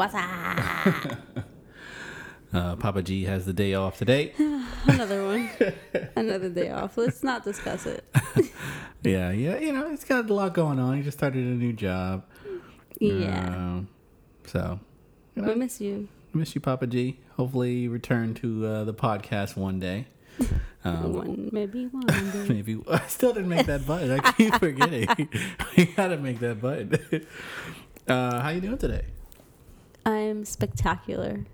What's up? Uh, Papa G has the day off today. Another one. Another day off. Let's not discuss it. yeah, yeah. You know, he's got a lot going on. He just started a new job. Yeah. Um, so, you we know, miss you. miss you, Papa G. Hopefully, you return to uh, the podcast one day. Um, one, maybe one day. maybe I still didn't make that button. I keep forgetting. we gotta make that button. Uh, how you doing today? I'm spectacular.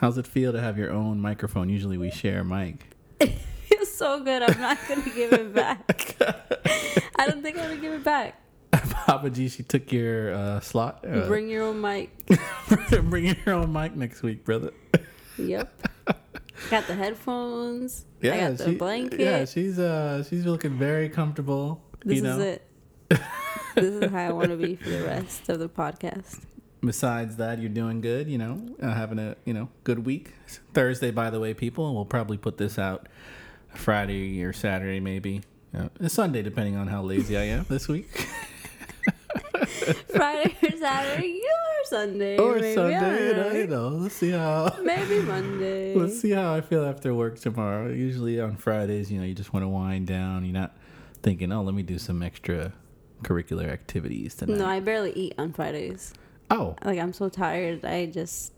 How's it feel to have your own microphone? Usually we share a mic. Feels so good. I'm not gonna give it back. I don't think I'm gonna give it back. Papa G, she took your uh, slot. Uh, Bring your own mic. bring your own mic next week, brother. Yep. Got the headphones. I Yeah, got the she, blanket. yeah, she's uh, she's looking very comfortable. this you know, is it. this is how I want to be for the rest of the podcast. Besides that, you're doing good. You know, uh, having a you know good week. It's Thursday, by the way, people, we'll probably put this out Friday or Saturday, maybe. Uh, Sunday, depending on how lazy I am this week. Friday or Saturday or Sunday. or maybe. Sunday, I you know, know. you know. Let's see how. Maybe Monday. Let's see how I feel after work tomorrow. Usually on Fridays, you know, you just want to wind down. You're not thinking, oh, let me do some extra curricular activities tonight. No, I barely eat on Fridays. Oh, Like I'm so tired, I just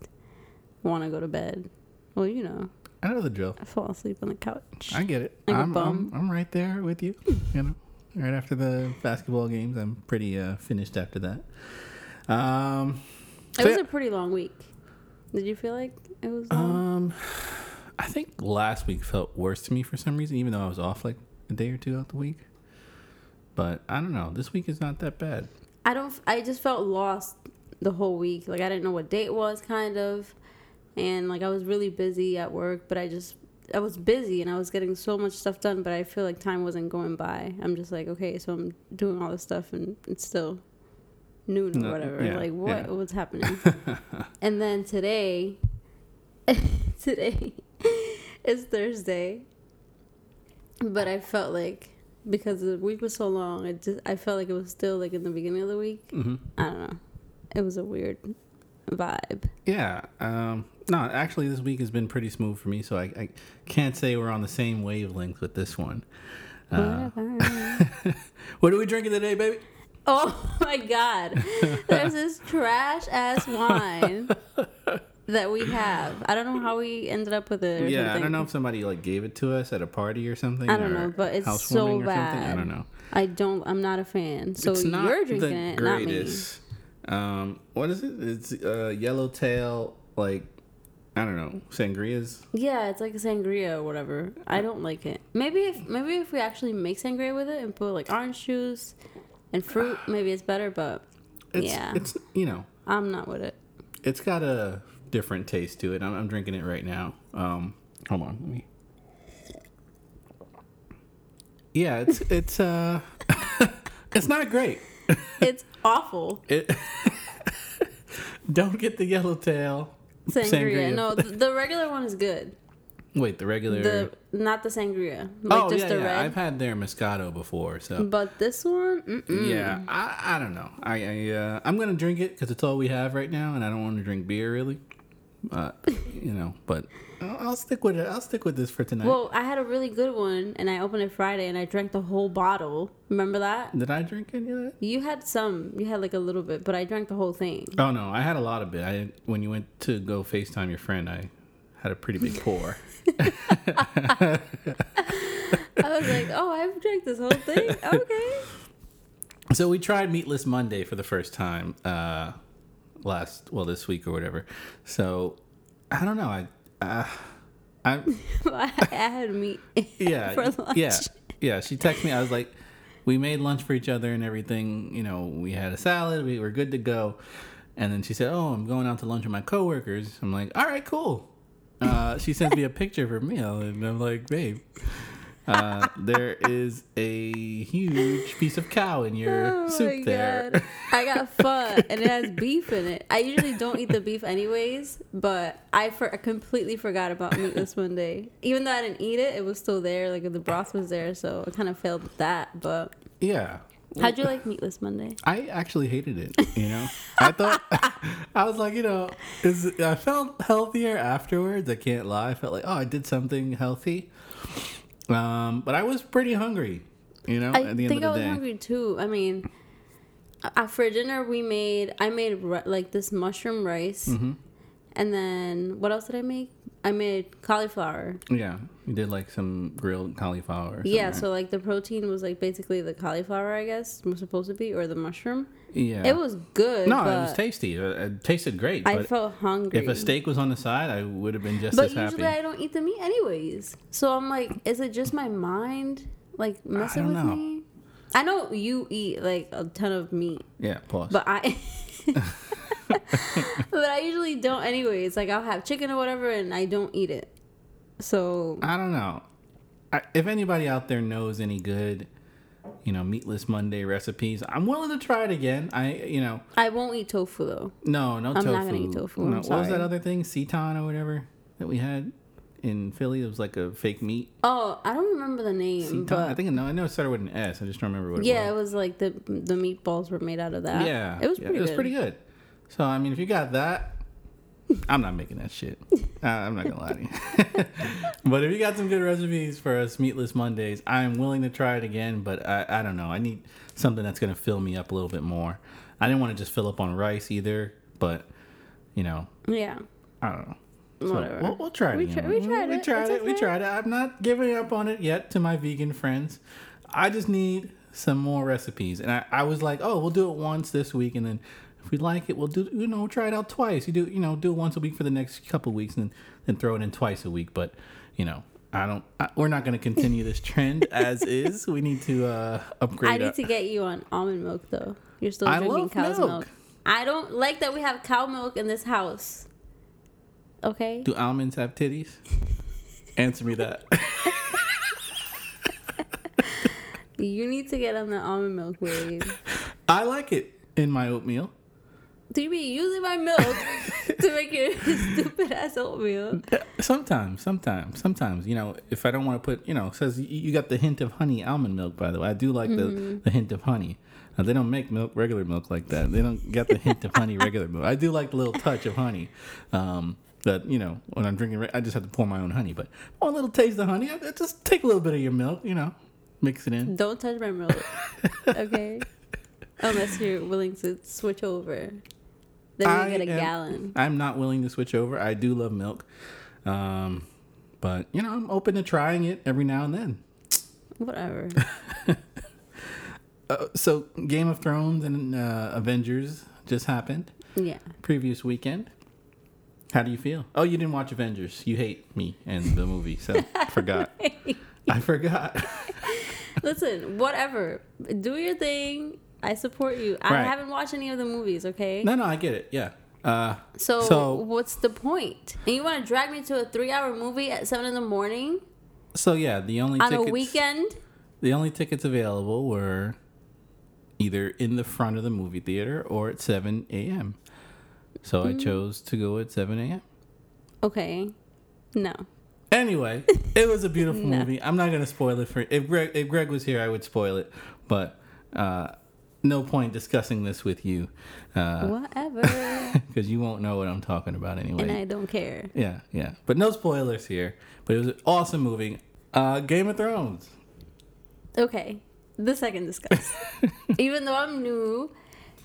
want to go to bed. Well, you know, I know the drill. I fall asleep on the couch. I get it. Like I'm, I'm, bum. I'm right there with you. You know, right after the basketball games, I'm pretty uh, finished after that. Um, it was yeah. a pretty long week. Did you feel like it was long? um, I think last week felt worse to me for some reason, even though I was off like a day or two out the week. But I don't know. This week is not that bad. I don't. I just felt lost the whole week. Like I didn't know what date was, kind of, and like I was really busy at work. But I just I was busy and I was getting so much stuff done. But I feel like time wasn't going by. I'm just like, okay, so I'm doing all this stuff and it's still noon or No, whatever. yeah, like what? yeah. What's happening? and then today, today is Thursday. But I felt like because the week was so long, it just I felt like it was still like in the beginning of the week. hmm I don't know. It was a weird vibe. Yeah. Um, no, actually, this week has been pretty smooth for me, so I, I can't say we're on the same wavelength with this one. Uh, what are we drinking today, baby? oh my god. There's this trash ass wine that we have. I don't know how we ended up with it. Or yeah, I don't know if somebody like gave it to us at a party or something. I don't know, but it's so something. I bad. don't know. I don't. I'm not a fan. So it's not you're drinking the it, not me. Um, what is it? It's uh, yellowtail, like I don't know, sangrias. Yeah, it's like a sangria or whatever. I don't like it. Maybe if maybe if we actually make sangria with it and put like orange juice and fruit, maybe it's better. But It's, Yeah. it's you know, I'm not with it. it's got a different taste to it. I'm, I'm drinking it right now. Um, hold on, let me. Yeah, it's it's uh, it's not great. It's awful. It don't get the yellowtail Sangria. No, the regular one is good. Wait, the regular. The not the sangria, like oh just yeah, the yeah. red. I've had their Moscato before, so But this one, mm-mm. yeah. I, I don't know. I, I uh, I'm gonna drink it because it's all we have right now, and I don't want to drink beer really. Uh, you know, but I'll, I'll stick with it. I'll stick with this for tonight. Well, I had a really good one, and I opened it Friday, and I drank the whole bottle. Remember that? Did I drink any of that? You had some. You had like a little bit, but I drank the whole thing. Oh no, I had a lot of it. I when you went to go Facetime your friend, I had a pretty big pour. I was like, oh, I've drank this whole thing. Okay. So we tried Meatless Monday for the first time uh, last, well, this week or whatever. So I don't know. I, uh, I, I had meat. yeah, For lunch. yeah, yeah. She texted me. I was like, we made lunch for each other and everything. You know, we had a salad. We were good to go. And then she said, "Oh, I'm going out to lunch with my coworkers." I'm like, "All right, cool." Uh, she sends me a picture of her meal, and I'm like, "Babe." Uh, there is a huge piece of cow in your Oh soup my there. God. I got pho and it has beef in it. I usually don't eat the beef anyways, but I, for, I completely forgot about meatless Monday. Even though I didn't eat it, it was still there. Like the broth was there, so I kind of failed with that. But Yeah. How'd you like Meatless Monday? I actually hated it. You know, I thought I was like, you know, is I felt healthier afterwards. I can't lie. I felt like, oh, I did something healthy. Um, but I was pretty hungry. You know, I at the end think I was day. hungry too. I mean, uh, for dinner we made. I made like this mushroom rice, Mm-hmm. and then what else did I make? I made cauliflower. Yeah, you did like some grilled cauliflower. Yeah, right? so like the protein was like basically the cauliflower, I guess, was supposed to be, or the mushroom. yeah, It was good. no, it was tasty. It, tasted great. I felt hungry. if a steak was on the side, I would have been just but as happy. But usually I don't eat the meat anyways. So I'm like, is it just my mind like messing with know. me? I know you eat like a ton of meat, yeah, pause. but I. but I usually don't anyways. Like I'll have chicken or whatever, and I don't eat it. So I don't know. I, if anybody out there knows any good, you know, meatless Monday recipes, I'm willing to try it again. I, you know, I won't eat tofu though. no, no I'm tofu. not gonna eat tofu, I'm No, what was that other thing, seitan or whatever that we had in Philly? It was like a fake meat. Oh, I don't remember the name, seitan. but I think no, I know it started with an S. I just don't remember what yeah, it it was. was like the the meatballs were made out of that. Yeah, it was yeah, pretty. it was good. pretty good. So I mean, if you got that, I'm not making that shit. Uh, I'm not gonna lie to you. but if you got some good recipes for us meatless Mondays, I'm willing to try it again. But I, I don't know. I need something that's gonna fill me up a little bit more. I didn't want to just fill up on rice either. But you know, Yeah. I don't know. So Whatever. We'll, we'll try it. We again. tri- we tried We it. tried It's it. We tried it. I'm not giving up on it yet to my vegan friends. I just need some more recipes. And I, I was like, oh, we'll do it once this week, and then if we like it, we'll do you know try it out twice. You do you know do it once a week for the next couple weeks, and then throw it in twice a week. But you know. I don't. I, we're not going to continue this trend as is. We need to uh, upgrade. I need our- to get you on almond milk though. You're still I drinking love cow's milk. milk. I don't like that we have cow milk in this house. Okay. Do almonds have titties? Answer me that. You need to get on the almond milk wave. I like it in my oatmeal. Be using my milk to make your stupid ass oatmeal? Sometimes, sometimes, sometimes, you know, if I don't want to put, you know, it says you, got the hint of honey almond milk, by the way. I do like Mm-hmm. the, the hint of honey. Now, they don't make milk, regular milk like that. They don't get the hint of honey, regular milk. I do like the little touch of honey. Um, that, you know, when I'm drinking, I just have to pour my own honey. But a little taste of honey. I, I just take a little bit of your milk, you know, mix it in. Don't touch my milk. Okay? Unless you're willing to switch over. Then I you get a am- gallon. I'm not willing to switch over. I do love milk. Um, but, you know, I'm open to trying it every now and then. Whatever. Uh, so Game of Thrones and uh, Avengers just happened Yeah. previous weekend. How do you feel? Oh, you didn't watch Avengers. You hate me and the movie, so forgot. I forgot. Listen, whatever. Do your thing. I support you. I Right. haven't watched any of the movies, okay? No, no, I get it. Yeah. Uh, So, So- what's the point? And you want to drag me to a three-hour movie at seven in the morning so yeah, the only on tickets a weekend? the only tickets available were either in the front of the movie theater or at 7 a.m. So Mm. I chose to go at 7 a.m. Okay, no. Anyway, it was a beautiful No. movie. I'm not gonna spoil it for if Greg if Greg was here, I would spoil it, but uh, no point discussing this with you Uh, Whatever. because you won't know what I'm talking about anyway. and I don't care. yeah, yeah, but no spoilers here. But it was an awesome movie. Uh, Game of Thrones. Okay, the second discuss. Even though I'm new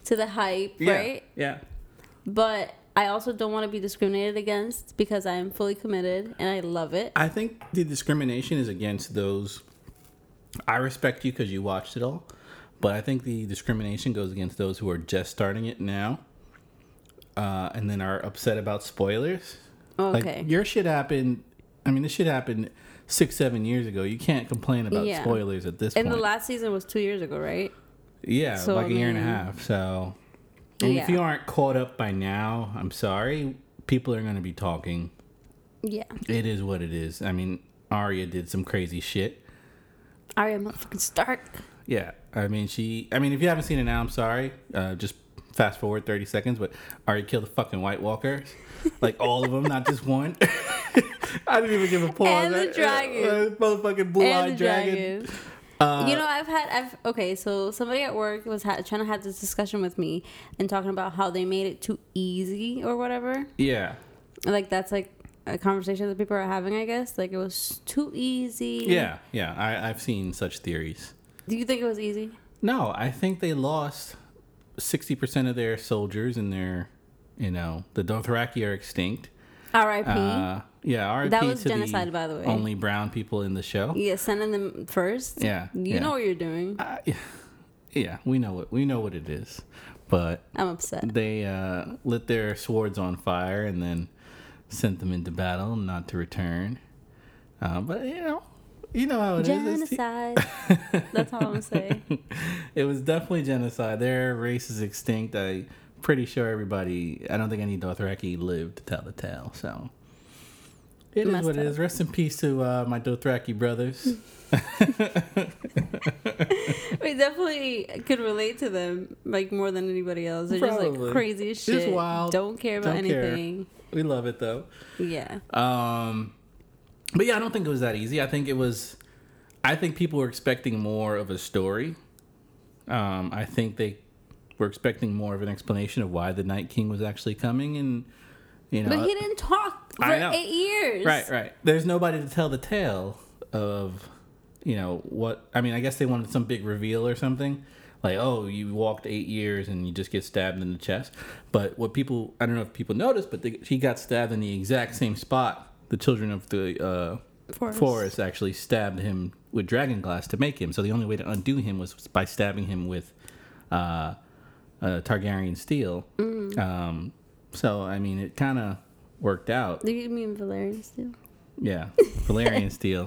to the hype, Yeah, right? Yeah. But I also don't want to be discriminated against because I am fully committed and I love it. I think the discrimination is against those. I respect you because you watched it all, but I think the discrimination goes against those who are just starting it now, uh, and then are upset about spoilers. Okay. Like your shit happened. I mean, this shit happened six, seven years ago. You can't complain about Yeah. spoilers at this and point. the last season was two years ago, right? yeah, so, like a year and a half. So, and if you aren't caught up by now, I'm sorry. People are going to be talking. Yeah. It is what it is. I mean, Arya did some crazy shit. Arya motherfucking Stark. Yeah, I mean, she. I mean, if you haven't seen it now, I'm sorry. Uh, just fast forward 30 seconds. But Arya killed the fucking White Walkers, like all of them, not just one. I didn't even give a pause. And the Uh, dragon. uh, motherfucking blue-eyed dragon. dragon. Uh, you know, I've had I've okay. So somebody at work was ha- trying to have this discussion with me and talking about how they made it too easy or whatever. yeah, Like that's like a conversation that people are having. I guess like it was too easy. yeah, yeah. I, I've seen such theories. Do you think it was easy? No, I think they lost sixty percent of their soldiers and their, you know, the Dothraki are extinct. R.I.P. Uh, yeah, RIP That was to genocide, the by the way. Only brown people in the show. yeah, sending them first. Yeah, You yeah. know what you're doing. Uh, yeah, yeah, we know what we know what it is, but I'm upset. they uh, lit their swords on fire and then sent them into battle, not to return. Uh, but you know, you know how it is. It's- Genocide. That's all I'm saying. it was definitely genocide. Their race is extinct. I pretty sure everybody. I don't think any Dothraki lived to tell the tale. So it is Messed what it up. is. Rest in peace to uh, my Dothraki brothers. we definitely could relate to them like more than anybody else. They're just like crazy as Just wild. Don't care about Don't care. anything. we love it though. Yeah. Um, but yeah, I don't think it was that easy. I think it was. I think people were expecting more of a story. Um, I think they were expecting more of an explanation of why the Night King was actually coming, and you know, But he didn't talk for eight years. Right, right. There's nobody to tell the tale of, you know, what. I mean, I guess they wanted some big reveal or something. Like, oh, you walked eight years and you just get stabbed in the chest. But what people, I don't know if people noticed, but they, he got stabbed in the exact same spot. The children of the uh, Forest. forest actually stabbed him with dragon glass to make him. So the only way to undo him was by stabbing him with uh, uh, Targaryen steel. Mm. Um, so, I mean, it kind of worked out. Do you mean Valyrian steel? Yeah, Valyrian steel.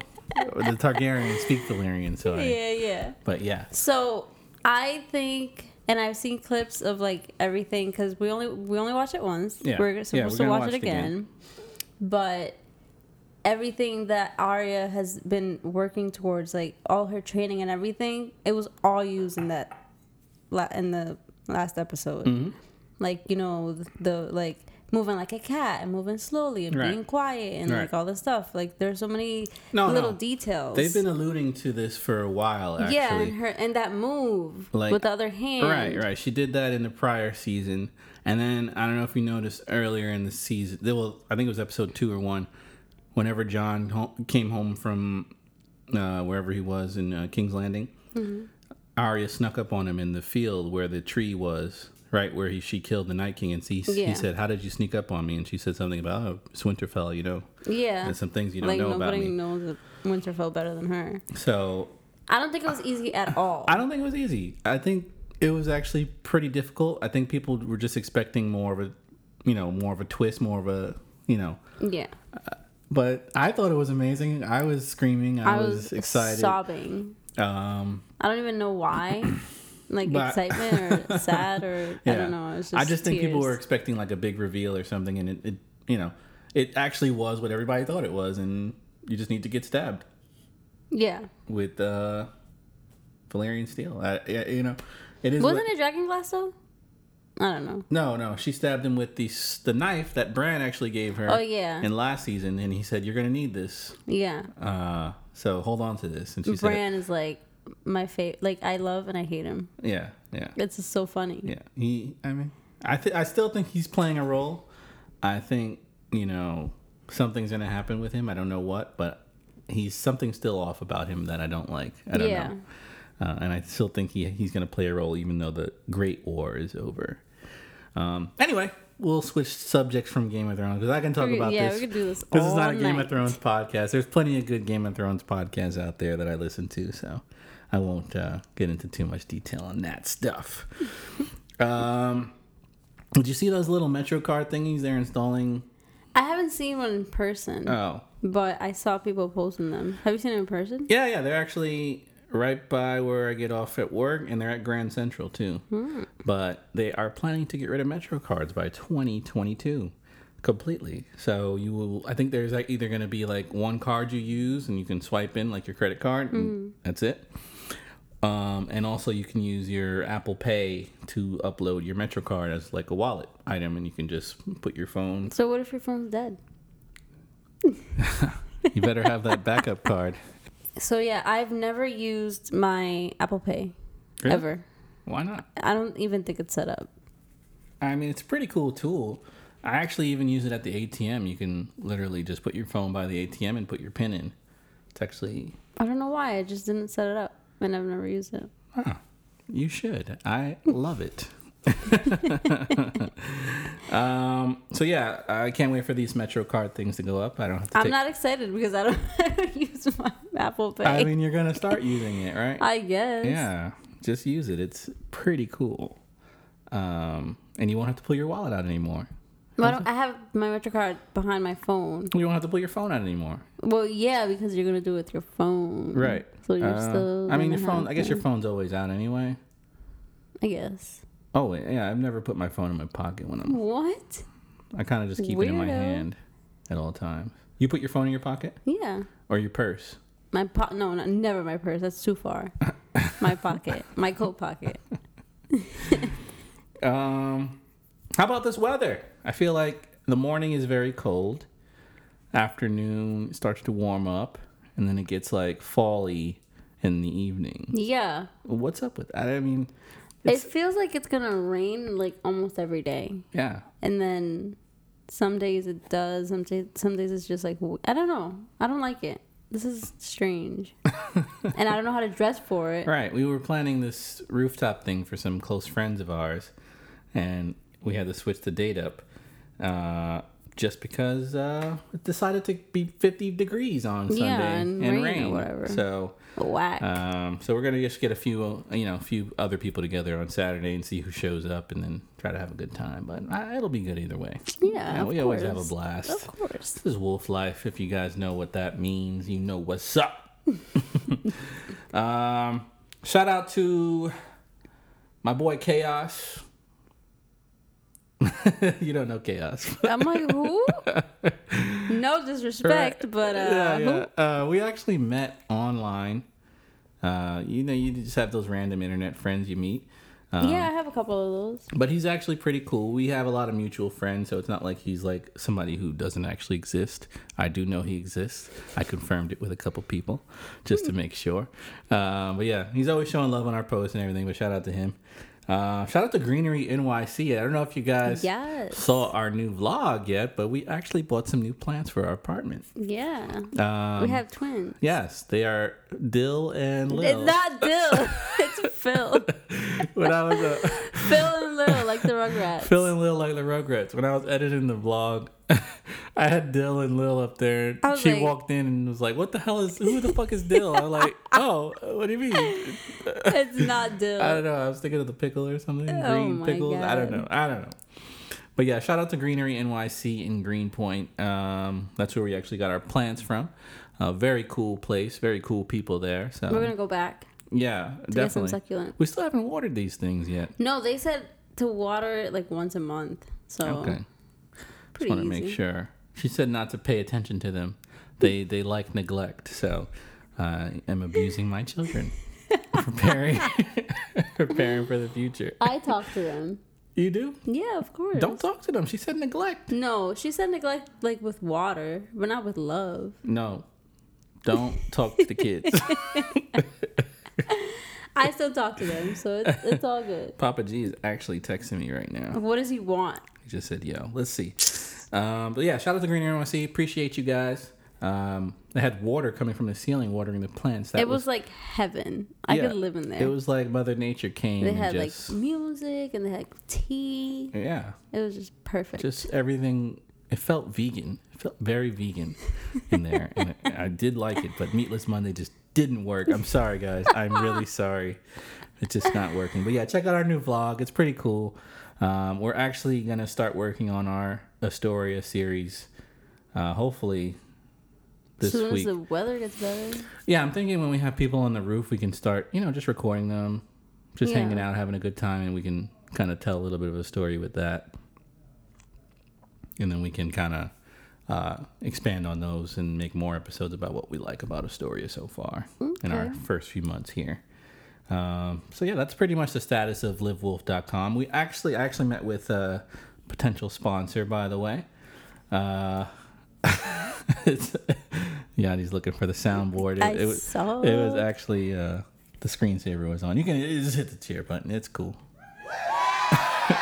The Targaryens speak Valyrian, so I, Yeah, yeah. but yeah, So I think, and I've seen clips of like everything because we only we only watch it once. Yeah. We're Yeah, supposed we're to watch, watch it it again. again. But everything that Arya has been working towards, like all her training and everything, it was all used in that in the last episode. Mm-hmm. Like you know the, the like moving like a cat and moving slowly and Right. being quiet and Right. like all this stuff. Like there's so many No, little no. details. they've been alluding to this for a while. Actually, Yeah, and her and that move Like- with the other hand. right, right. She did that in the prior season, and then I don't know if you noticed earlier in the season. There was, I think it was episode two or one. Whenever Jon ho- came home from uh, wherever he was in uh, King's Landing, Mm-hmm. Arya snuck up on him in the field where the tree was, right where he she killed the Night King, and he, Yeah. he said, "How did you sneak up on me?" And she said something about, "Oh, it's Winterfell, you know." Yeah. There's some things you don't like know about nobody me. knows that Winterfell better than her. So I don't think it was easy at all. I don't think it was easy. I think it was actually pretty difficult. I think people were just expecting more of a, you know, more of a twist, more of a, you know. yeah. But I thought it was amazing. I was screaming. I, I was, was excited. sobbing. Um, I don't even know why. Like But- excitement or sad or I don't know. Just I just think people were expecting like a big reveal or something, and it, it, you know, it actually was what everybody thought it was, and you just need to get stabbed Yeah. with uh, Valyrian steel. I, yeah, you know, it is. Wasn't what- it Dragon Glass though? I don't know. No, no. She stabbed him with the the knife that Bran actually gave her. Oh, yeah. In last season, and he said, "You're gonna need this. Yeah. Uh, so hold on to this." And she Bran is like my favorite. Like I love and I hate him. "Yeah, yeah, It's just so funny. yeah." He, I mean, I th- I still think he's playing a role. I think you know something's gonna happen with him. I don't know what, but he's something still off about him that I don't like. I don't Yeah. know. Uh, and I still think he he's gonna play a role even though the Great War is over. Um, anyway, we'll switch subjects from Game of Thrones because I can talk We- about yeah, this. we could do this This is all not a Game of. Thrones podcast. There's plenty of good Game of Thrones podcasts out there that I listen to, so I won't uh, get into too much detail on that stuff. um, did you see those little Metro card thingies they're installing? I haven't seen one in person, Oh, but I saw people posting them. Have you seen it in person? yeah, yeah. They're actually right by where I get off at work, and they're at Grand Central too. But they are planning to get rid of Metro cards by 2022 completely. So you will. I think there's like either going to be like one card you use, and you can swipe in like your credit card, and that's it. Um, and also you can use your Apple Pay to upload your Metro card as like a wallet item, and you can just put your phone. So what if your phone's dead? You better have that backup card. So yeah, I've never used my Apple Pay Really? ever. Why not? I don't even think it's set up. I mean, it's a pretty cool tool. I actually even use it at the ATM. You can literally just put your phone by the ATM and put your PIN in. It's actually, I don't know why. I just didn't set it up, and I've never used it. huh, you should. I love it. um, so yeah, I can't wait for these Metro card things to go up. I don't have to I'm take. not excited because I don't, I don't use my Apple Pay. I mean, you're gonna start using it, right? I guess. Yeah, just use it. It's pretty cool. Um, and you won't have to pull your wallet out anymore. But I, don't, I have my Metrocard behind my phone. You won't have to pull your phone out anymore. Well, yeah, because you're gonna do it with your phone. Right. So you're Uh, still. I mean, your phone. I guess your phone's always out anyway. I guess. Oh wait, yeah. I've never put my phone in my pocket when I'm. What? I kind of just keep it in my hand at all times. You put your phone in your pocket Yeah. or your purse? My po- no, no, never my purse. That's too far. my pocket, my coat pocket. Um, how about this weather? I feel like the morning is very cold. Afternoon starts to warm up, and then it gets like fall-y in the evening. Yeah, What's up with that? I mean, it feels like it's gonna rain like almost every day, yeah. and then some days it does. Some days, some days it's just like I don't know. I don't like it. This is strange, and I don't know how to dress for it. Right. We were planning this rooftop thing for some close friends of ours, and we had to switch the date up uh, just because uh, it decided to be 50 degrees on Sunday Yeah, and rain or whatever. So, Whack. um, so we're gonna just get a few, you know, a few other people together on Saturday and see who shows up, and then try to have a good time. But uh, it'll be good either way. yeah, we always have a blast. Of course. This is wolf life. If you guys know what that means, you know what's up. um, shout out to my boy Chaos. you don't know Chaos. I'm like who? no disrespect, but uh, yeah, yeah. Uh, we actually met online. Uh, you know, you just have those random internet friends you meet. Um, yeah, I have a couple of those. But he's actually pretty cool. We have a lot of mutual friends, so it's not like he's like somebody who doesn't actually exist. I do know he exists. I confirmed it with a couple people just to make sure. Um, but yeah, he's always showing love on our posts and everything. But shout out to him. Uh, shout out to Greenery NYC. I don't know if you guys Yes. saw our new vlog yet, but we actually bought some new plants for our apartment. Yeah. Um, we have twins. yes, they are Dill and Lil. It's not Dill. it's Phil. when I was uh, Phil and Lil, like the Rugrats. Phil and Lil like the Rugrats. When I was editing the vlog, I had Dill and Lil up there. She like- walked in and was like, "What the hell is? Who the fuck is Dill?" I'm like, "Oh, what do you mean?" It's not Dill. I don't know. I was thinking of the pickle or something. Oh Green pickles. I don't know. I don't know. But yeah, shout out to Greenery NYC in Greenpoint. Um, that's where we actually got our plants from. Uh, very cool place. Very cool people there. So We're gonna go back yeah, to get some definitely. We still haven't watered these things yet. No, they said to water it like once a month. So Okay. pretty Just want to make sure. She said not to pay attention to them. They they like neglect. So I am abusing my children. preparing preparing for the future. I talk to them. You do? Yeah, of course. Don't talk to them. She said neglect. No, she said neglect like with water, but not with love. No. Don't talk to the kids. I still talk to them, so it's, it's all good. Papa G is actually texting me right now. What does he want? He just said, yo, let's see. Um, but yeah, shout out to Greenery NYC. Appreciate you guys. Um, they had water coming from the ceiling watering the plants. That it was, like heaven. I Yeah, could live in there. It was like Mother Nature came they had just like music and they had tea. yeah, It was just perfect. just everything. It felt vegan. It felt very vegan in there, and I I did like it. But Meatless Monday just didn't work. I'm sorry, guys. I'm really sorry. It's just not working. But yeah, check out our new vlog. It's pretty cool. Um, we're actually gonna start working on our Astoria series. Uh, hopefully this as soon week. as the weather gets better. Yeah, I'm thinking when we have people on the roof, we can start, you know, just recording them, just Yeah. hanging out, having a good time, and we can kind of tell a little bit of a story with that. And then we can kind of uh, expand on those and make more episodes about what we like about Astoria so far in our first few months here. Um, so yeah, that's pretty much the status of livewolf.com. We actually I actually met with a potential sponsor, by the way. Uh, it's Yanni's looking for the soundboard. It, I it was, saw. it was actually uh, the screensaver was on. You can just hit the cheer button. It's cool.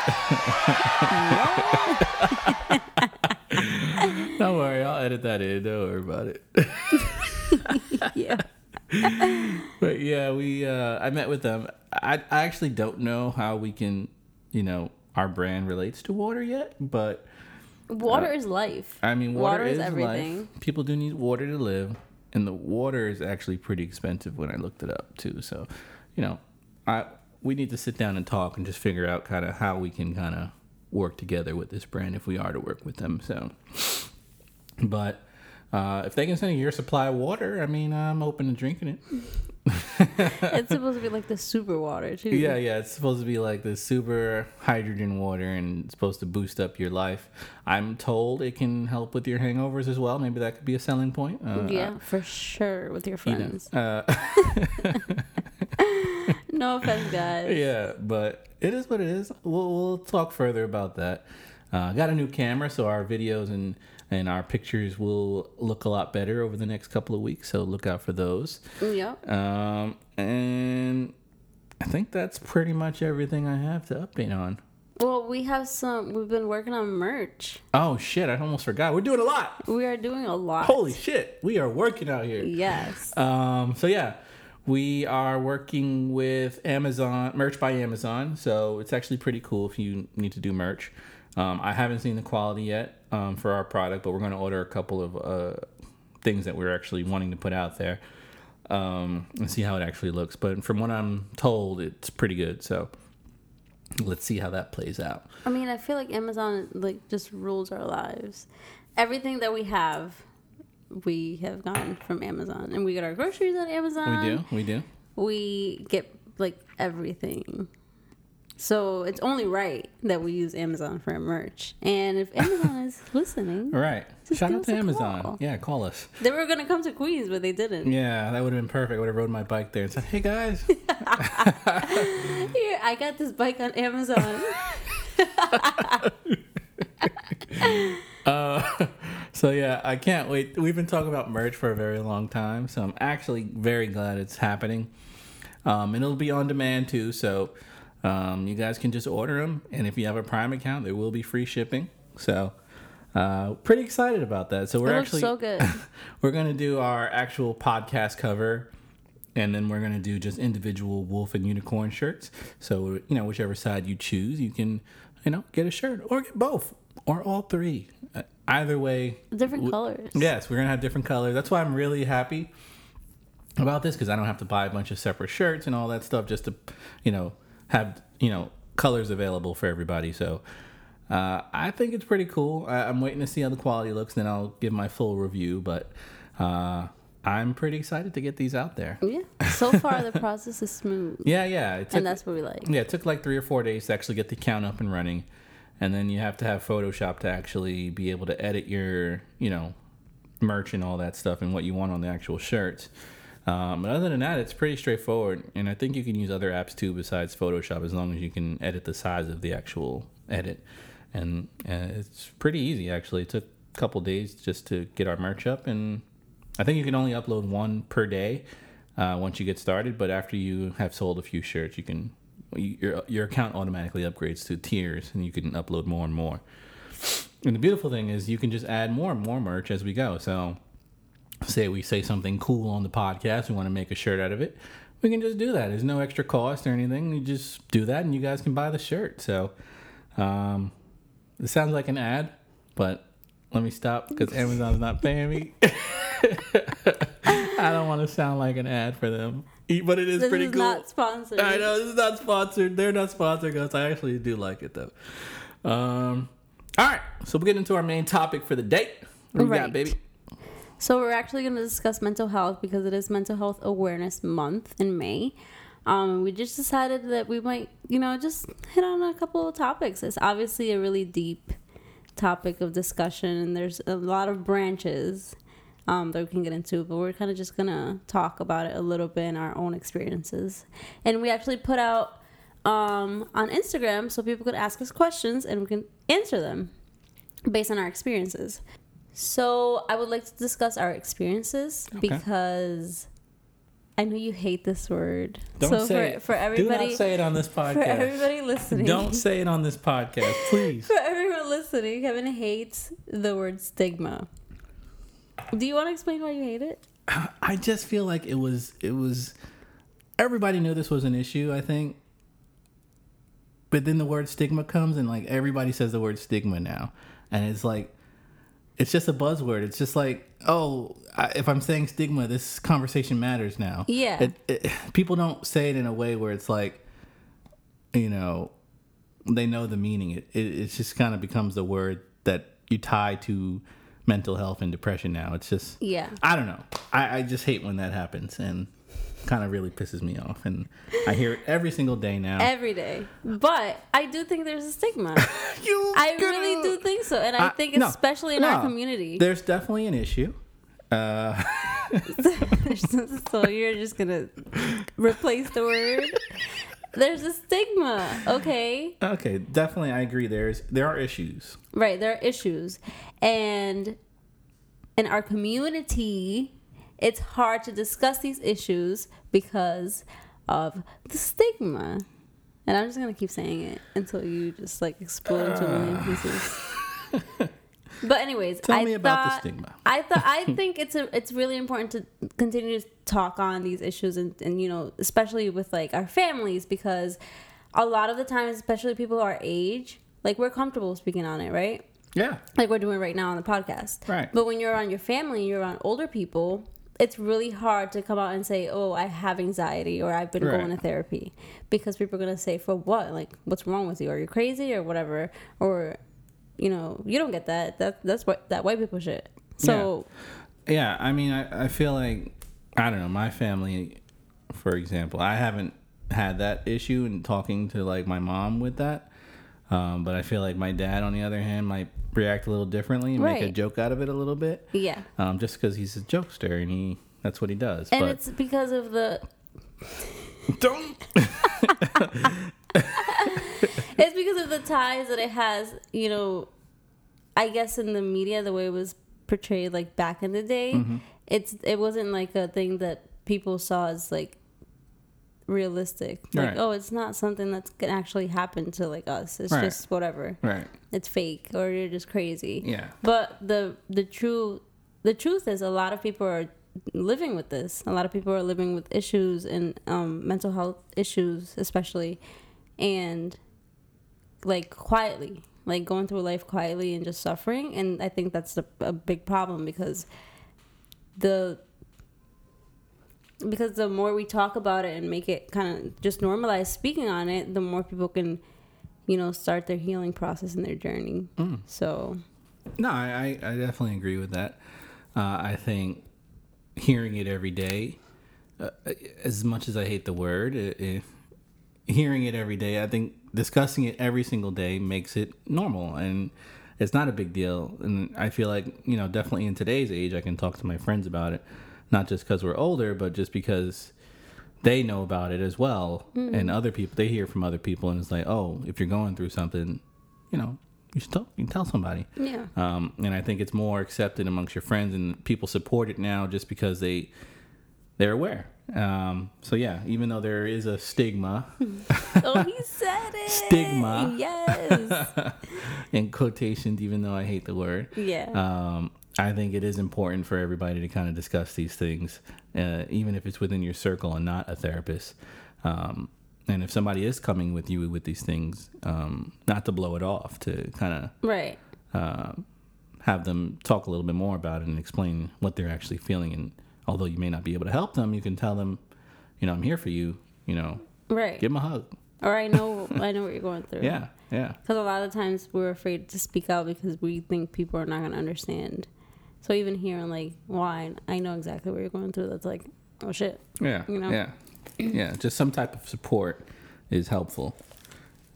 Don't worry, I'll edit that in. Don't worry about it. yeah. But yeah, we uh, I met with them. I I actually don't know how we can, you know, our brand relates to water yet, but Water is life. I mean, water, Water is is, everything. life. People do need water to live, and the water is actually pretty expensive when I looked it up too. So, you know, I we need to sit down and talk and just figure out kind of how we can kind of work together with this brand if we are to work with them. So, but uh, if they can send year supply of water, I mean, I'm open to drinking it. it's supposed to be like the super water too. Yeah, yeah, it's supposed to be like the super hydrogen water and it's supposed to boost up your life. I'm told it can help with your hangovers as well. Maybe that could be a selling point. Uh, Yeah, for sure with your you know, friends. uh, No offense, guys. yeah, but it is what it is. We'll, we'll talk further about that. Uh, got a new camera, so our videos and and our pictures will look a lot better over the next couple of weeks. So look out for those. Yeah. Um, and I think that's pretty much everything I have to update on. Well, we have some. We've been working on merch. Oh shit! I almost forgot. We're doing a lot. We are doing a lot. Holy shit! We are working out here. Yes. Um, so yeah, we are working with Amazon merch by Amazon. So it's actually pretty cool if you need to do merch. Um, I haven't seen the quality yet um, for our product, but we're going to order a couple of uh, things that we're actually wanting to put out there um, and see how it actually looks. But from what I'm told, it's pretty good. So let's see how that plays out. I mean, I feel like Amazon like just rules our lives. Everything that we have, we have gotten from Amazon, and we get our groceries at Amazon. We do, we do. We get like everything. So it's only right that we use Amazon for our merch. And if Amazon is listening, All right. Shout out to Amazon. call. Yeah, call us. they were gonna come to Queens, but they didn't. Yeah, that would have been perfect. I would have rode my bike there and said, "Hey guys, Here, I got this bike on Amazon. Uh, so yeah, I can't wait. We've been talking about merch for a very long time, so I'm actually very glad it's happening. Um, and it'll be on demand too, so um, you guys can just order them. And if you have a Prime account, there will be free shipping. So uh, pretty excited about that. So we're actually so good. we're gonna do our actual podcast cover. And then we're gonna do just individual wolf and unicorn shirts. So you know, whichever side you choose, you can, you know, get a shirt or get both or all three. Either way, Different w- colors. Yes, we're gonna have different colors. That's why I'm really happy about this because I don't have to buy a bunch of separate shirts and all that stuff just to, you know, have you know colors available for everybody. So uh, I think it's pretty cool. I, I'm waiting to see how the quality looks, then I'll give my full review. But uh, I'm pretty excited to get these out there. Yeah. So far, the process is smooth, Yeah, yeah. It took, and that's what we like. yeah, it took like three or four days to actually get the count up and running, and then you have to have Photoshop to actually be able to edit your, you know, merch and all that stuff and what you want on the actual shirts. Um, but other than that, it's pretty straightforward, and I think you can use other apps too besides Photoshop as long as you can edit the size of the actual edit, and uh, it's pretty easy actually. It took a couple days just to get our merch up, and I think you can only upload one per day uh, once you get started. But after you have sold a few shirts, you can your your account automatically upgrades to tiers, and you can upload more and more. And the beautiful thing is you can just add more and more merch as we go. So, say we say something cool on the podcast, we want to make a shirt out of it, we can just do that. There's no extra cost or anything. You just do that, and you guys can buy the shirt. So, um, it sounds like an ad, but let me stop because Amazon's not paying me. I don't want to sound like an ad for them, but it is pretty cool. This pretty is cool. not sponsored. I know this is not sponsored. They're not sponsoring us. I actually do like it though. Um, all right, so we'll get into our main topic for the day. What do we got, baby? So we're actually going to discuss mental health because it is Mental Health Awareness Month in May. Um, we just decided that we might, you know, just hit on a couple of topics. It's obviously a really deep topic of discussion, and there's a lot of branches um, that we can get into. But we're kind of just gonna talk about it a little bit in our own experiences. And we actually put out um, on Instagram so people could ask us questions and we can answer them based on our experiences. So I would like to discuss our experiences Okay. because I know you hate this word. Don't so say for, it. for everybody, Do not say it on this podcast. for everybody listening, Don't say it on this podcast, please. for everyone listening, Kevin hates the word stigma. Do you want to explain why you hate it? I just feel like it was it was everybody knew this was an issue, I think. But then the word stigma comes and like everybody says the word stigma now. And it's like it's just a buzzword. It's just like, oh, I, if I'm saying stigma, this conversation matters now. Yeah. It, it, people don't say it in a way where it's like, you know, they know the meaning. It it, it just kind of becomes the word that you tie to mental health and depression now. It's just Yeah. I don't know. I, I just hate when that happens and kind of really pisses me off. And I hear it every single day now. Every day. But I do think there's a stigma. you I gonna- really do think so. And I I- think no, especially in our community. There's definitely an issue. Uh, so you're just gonna replace the word. There's a stigma, okay? okay, definitely, I agree. There's there are issues. Right, there are issues, and in our community, it's hard to discuss these issues because of the stigma. And I'm just gonna keep saying it until you just like explode into a million pieces. But anyways, Tell I me about the stigma. I thought I think it's a it's really important to continue to talk on these issues and, and you know especially with like our families because a lot of the times especially people our age like we're comfortable speaking on it right Yeah, like we're doing right now on the podcast Right. but when you're around your family you're around older people it's really hard to come out and say oh I have anxiety or I've been Right. going to therapy because people are gonna say for what like what's wrong with you are you crazy or whatever or you know you don't get that that that's what that white people shit so yeah. I mean, I, I feel like I don't know. My family, for example, I haven't had that issue in talking to like my mom with that. Um, but I feel like my dad, on the other hand, might react a little differently and make a joke out of it a little bit. yeah um, just because he's a jokester and he that's what he does. and but it's because of the don't. it's because of the ties that it has you know i guess in the media the way it was portrayed like back in the day Mm-hmm. it's it wasn't like a thing that people saw as like realistic like Right. oh it's not something that's gonna actually happen to like us it's Right. just whatever right. it's fake or you're just crazy Yeah. but the the true the truth is a lot of people are living with this a lot of people are living with issues and um, mental health issues especially and like quietly like going through life quietly and just suffering and i think that's a, a big problem because the because the more we talk about it and make it kind of just normalize speaking on it the more people can you know start their healing process and their journey Mm. so No, I, I definitely agree with that. Uh, I think hearing it every day, uh, as much as I hate the word, hearing it every day, I think discussing it every single day makes it normal and it's not a big deal. And I feel like, you know, definitely in today's age, I can talk to my friends about it, not just because we're older, but just because they know about it as well. And other people, they hear from other people and it's like, oh, if you're going through something, you know, you should talk, you can tell somebody. yeah Um, and I think it's more accepted amongst your friends, and people support it now just because they they're aware. Um, so yeah, even though there is a stigma oh he said it Stigma. yes in quotations, even though I hate the word, yeah um, I think it is important for everybody to kind of discuss these things, uh, even if it's within your circle and not a therapist. Um, and if somebody is coming with you with these things, um, not to blow it off, to kind of right uh, have them talk a little bit more about it and explain what they're actually feeling. And although you may not be able to help them, you can tell them, you know, I'm here for you. You know, right give them a hug. or i know i know what you're going through Yeah, yeah, because a lot of times we're afraid to speak out because we think people are not going to understand so even hearing like why i know exactly what you're going through that's like oh shit yeah, You know? yeah, yeah. Just some type of support is helpful.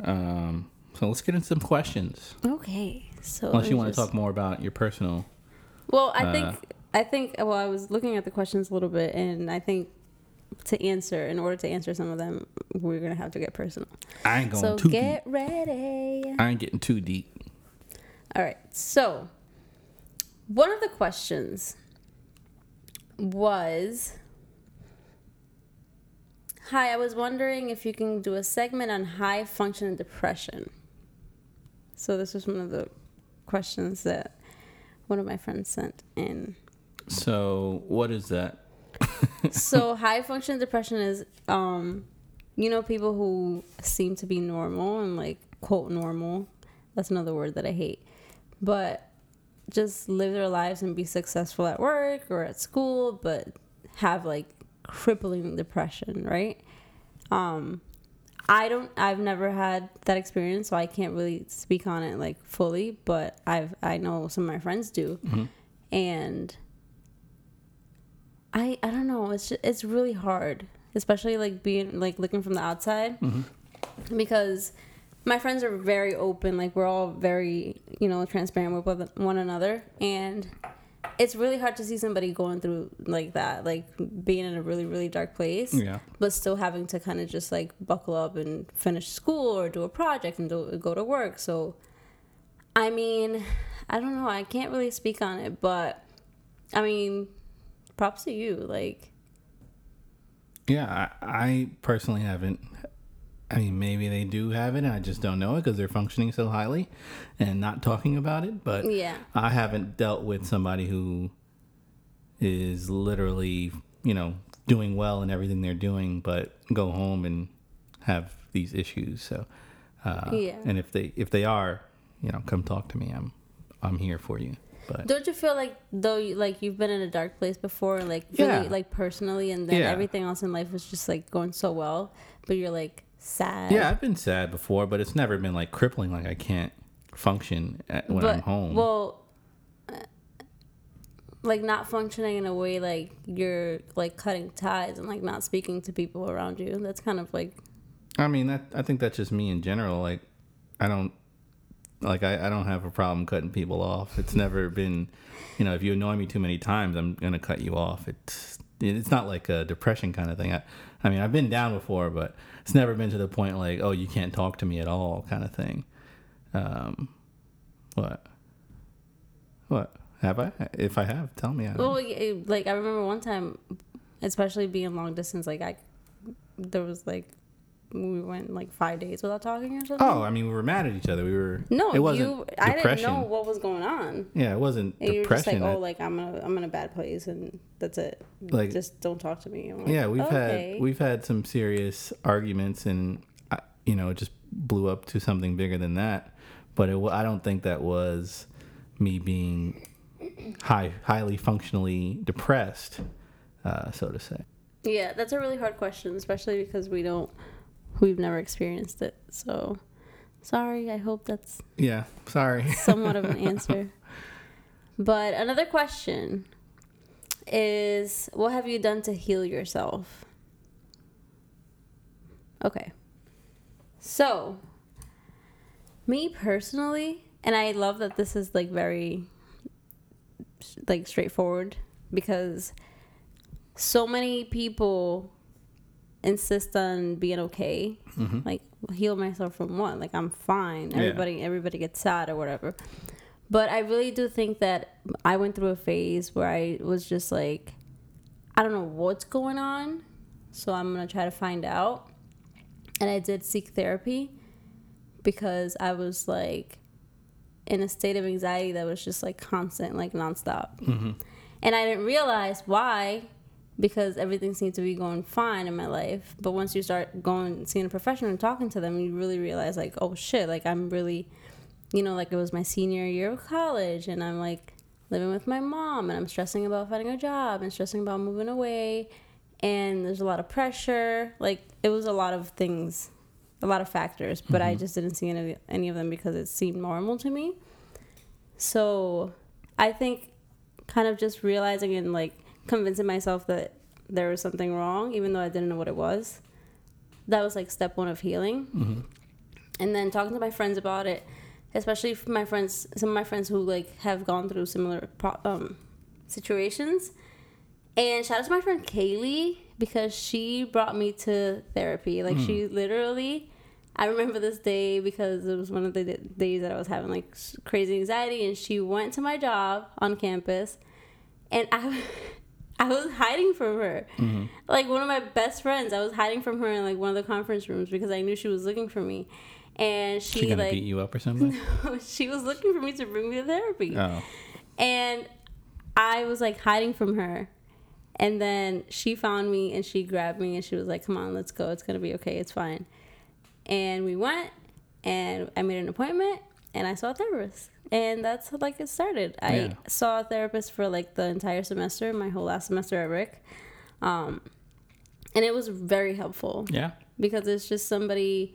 Um, so let's get into some questions. okay so Unless you want to talk more about your personal. Well, I Uh, think I think well, I was looking at the questions a little bit, and I think to answer, in order to answer some of them, we're gonna have to get personal. I ain't going so too get deep. ready. I ain't getting too deep. All right. So, one of the questions was Hi, I was wondering if you can do a segment on high functioning depression. So, this was one of the questions that one of my friends sent in. So, what is that? so, high function depression is, um, you know, people who seem to be normal and like quote normal. That's another word that I hate. But just live their lives and be successful at work or at school, but have like crippling depression, right? Um, I don't. I've never had that experience, so I can't really speak on it like fully. But I've I know some of my friends do, Mm-hmm. and I I don't know. It's just, it's really hard, especially like being like looking from the outside, mm-hmm. because my friends are very open. Like we're all very you know transparent with one- one another, and it's really hard to see somebody going through like that, like being in a really really dark place Yeah. but still having to kind of just like buckle up and finish school or do a project and do, go to work. So, I mean, I don't know. I can't really speak on it, but I mean, props to you. Like, Yeah, I, I personally haven't. I mean, maybe they do have it, and I just don't know it because they're functioning so highly and not talking about it. But yeah, I haven't dealt with somebody who is literally, you know, doing well in everything they're doing, but go home and have these issues. So, uh, Yeah. And if they if they are, you know, come talk to me. I'm I'm here for you. But don't you feel like though, you, like you've been in a dark place before, like really, Yeah. like personally, and then Yeah. everything else in life was just like going so well, but you're like sad. yeah, I've been sad before, but it's never been like crippling. Like I can't function at, when but I'm home. well uh, like not functioning in a way like you're like cutting ties and like not speaking to people around you that's kind of like I mean, that I think that's just me in general. Like, I don't like I, I don't have a problem cutting people off. It's never been, you know, if you annoy me too many times, I'm gonna cut you off. It's it's not like a depression kind of thing. I, I mean, I've been down before, but it's never been to the point like, oh, you can't talk to me at all, kind of thing. Um, what? What have I? If I have, tell me. I well like i remember one time especially being long distance like i there was like we went like five days without talking or something oh, I mean, we were mad at each other. We were. no it wasn't you i depression. didn't know what was going on Yeah, it wasn't and you're just like oh like i'm in a, i'm in a bad place and that's it Like- just don't talk to me like, Yeah, we've okay. had we've had some serious arguments, and I- you know, it just blew up to something bigger than that. But it, I don't think that was me being high, highly functionally depressed, uh, so to say. Yeah, that's a really hard question, especially because we don't, we've never experienced it. So, sorry. I hope that's Yeah, sorry. somewhat of an answer. But another question is what have you done to heal yourself? Okay. So, me personally, and I love that this is like very like straightforward because so many people insist on being okay. Mm-hmm. Like heal myself from what? Like I'm fine. Yeah. Everybody everybody gets sad or whatever. But I really do think that I went through a phase where I was just like I don't know what's going on, so I'm going to try to find out. And I did seek therapy because I was like in a state of anxiety that was just like constant, like nonstop. Mm-hmm. And I didn't realize why because everything seemed to be going fine in my life. But once you start going, seeing a professional and talking to them, you really realize, like, oh shit, like I'm really, you know, like it was my senior year of college and I'm like living with my mom and I'm stressing about finding a job and stressing about moving away. And there's a lot of pressure. Like it was a lot of things, a lot of factors, but I mm-hmm. just didn't see any, any of them because it seemed normal to me. So I think kind of just realizing and like convincing myself that there was something wrong, even though I didn't know what it was. That was like step one of healing. And then talking to my friends about it, especially my friends, some of my friends who like have gone through similar pro- um, situations. And shout out to my friend Kaylee because she brought me to therapy. Like she literally, I remember this day because it was one of the d- days that I was having like crazy anxiety, and she went to my job on campus, and I. I was hiding from her. Mm-hmm. Like one of my best friends, I was hiding from her in like one of the conference rooms because I knew she was looking for me. And she, She like beat you up or something? No, she was looking for me to bring me to therapy. oh, And I was like hiding from her. And then she found me and she grabbed me and she was like, Come on, let's go. It's going to be okay. It's fine. And we went and I made an appointment and I saw a therapist. And that's how, like it started. I Yeah. saw a therapist for like the entire semester, my whole last semester at Rick. Um, and it was very helpful yeah. because it's just somebody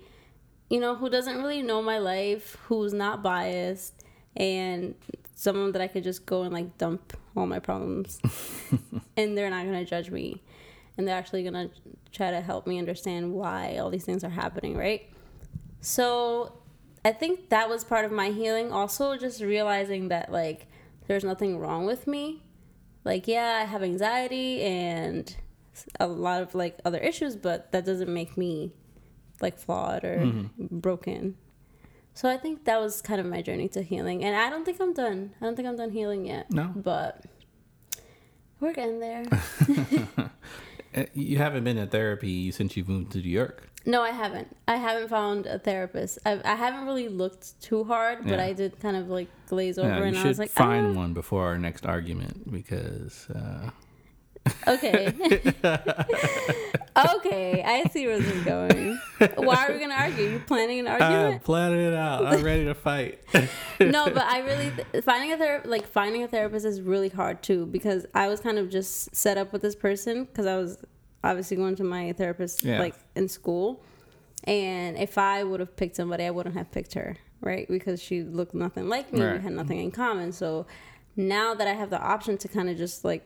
you know who doesn't really know my life who's not biased and someone that i could just go and like dump all my problems and they're not going to judge me and they're actually going to try to help me understand why all these things are happening right so i think that was part of my healing. Also just realizing that like there's nothing wrong with me. Like yeah i have anxiety and a lot of like other issues but that doesn't make me like flawed or mm-hmm. broken. So i think that was kind of my journey to healing. And i don't think i'm done. I don't think i'm done healing yet. No. but we're getting there You haven't been in therapy since you moved to New York. no i haven't i haven't found a therapist I've, i haven't really looked too hard but Yeah. i did kind of like glaze over Yeah, you and i was like find one before our next argument because uh, Okay. okay, I see where this is going. Why are we gonna argue? You planning an I'm argument? planning it out. I'm ready to fight. no, but I really finding a ther- like finding a therapist is really hard too because I was kind of just set up with this person because I was obviously going to my therapist Yeah. like in school, and if I would have picked somebody, I wouldn't have picked her, right? Because she looked nothing like me. We had nothing in common. So now that I have the option to kind of just like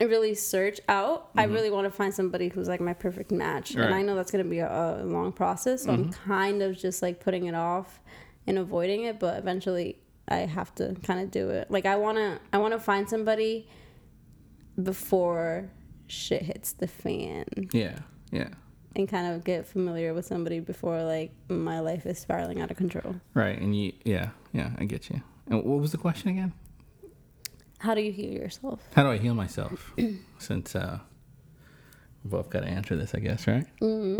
really search out, I really want to find somebody who's like my perfect match. And Mm-hmm. Right. Mm-hmm. I know that's going to be a, a long process. So I'm kind of just like putting it off and avoiding it, but eventually I have to kind of do it. Like I want to I want to find somebody before shit hits the fan yeah, yeah. and kind of get familiar with somebody before like my life is spiraling out of control. Right, and you, yeah, yeah. I get you. And what was the question again? How do you heal yourself? How do I heal myself? Since uh, we both got to answer this, I guess, right? or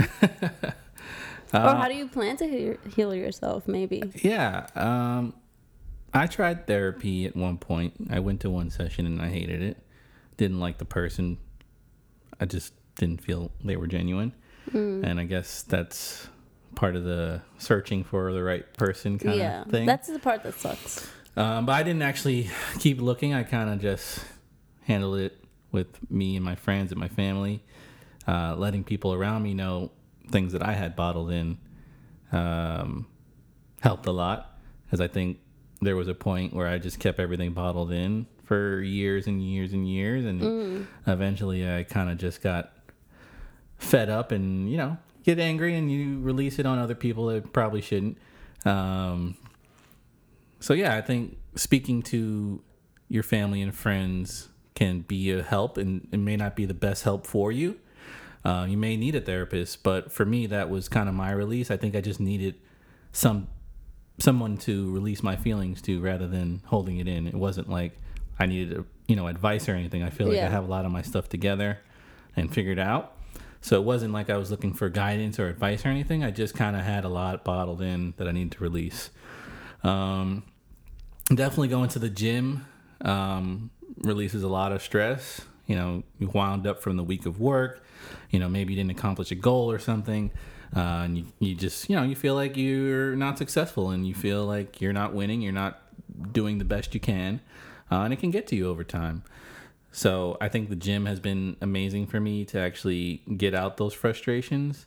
how do you plan to heal, yourself maybe? Yeah. Um, I tried therapy at one point. I went to one session and I hated it. Didn't like the person. I just didn't feel they were genuine. And I guess that's part of the searching for the right person kind yeah. of thing. That's the part that sucks. Um, but I didn't actually keep looking. I kind of just handled it with me and my friends and my family, uh, letting people around me know things that I had bottled in um, helped a lot. Because I think there was a point where I just kept everything bottled in for years and years and years. And eventually I kind of just got fed up and, you know, get angry and you release it on other people that probably shouldn't. Um, so yeah, I think speaking to your family and friends can be a help, and it may not be the best help for you. Uh, you may need a therapist, but for me, that was kind of my release. I think I just needed some someone to release my feelings to, rather than holding it in. It wasn't like I needed, a, you know, advice or anything. I feel like I have a lot of my stuff together and figured out. So it wasn't like I was looking for guidance or advice or anything. I just kind of had a lot bottled in that I needed to release. Um, definitely going to the gym um, releases a lot of stress. You know, you wound up from the week of work. You know, maybe you didn't accomplish a goal or something, uh, and you, you just you know you feel like you're not successful, and you feel like you're not winning. You're not doing the best you can, uh, and it can get to you over time. So I think the gym has been amazing for me to actually get out those frustrations.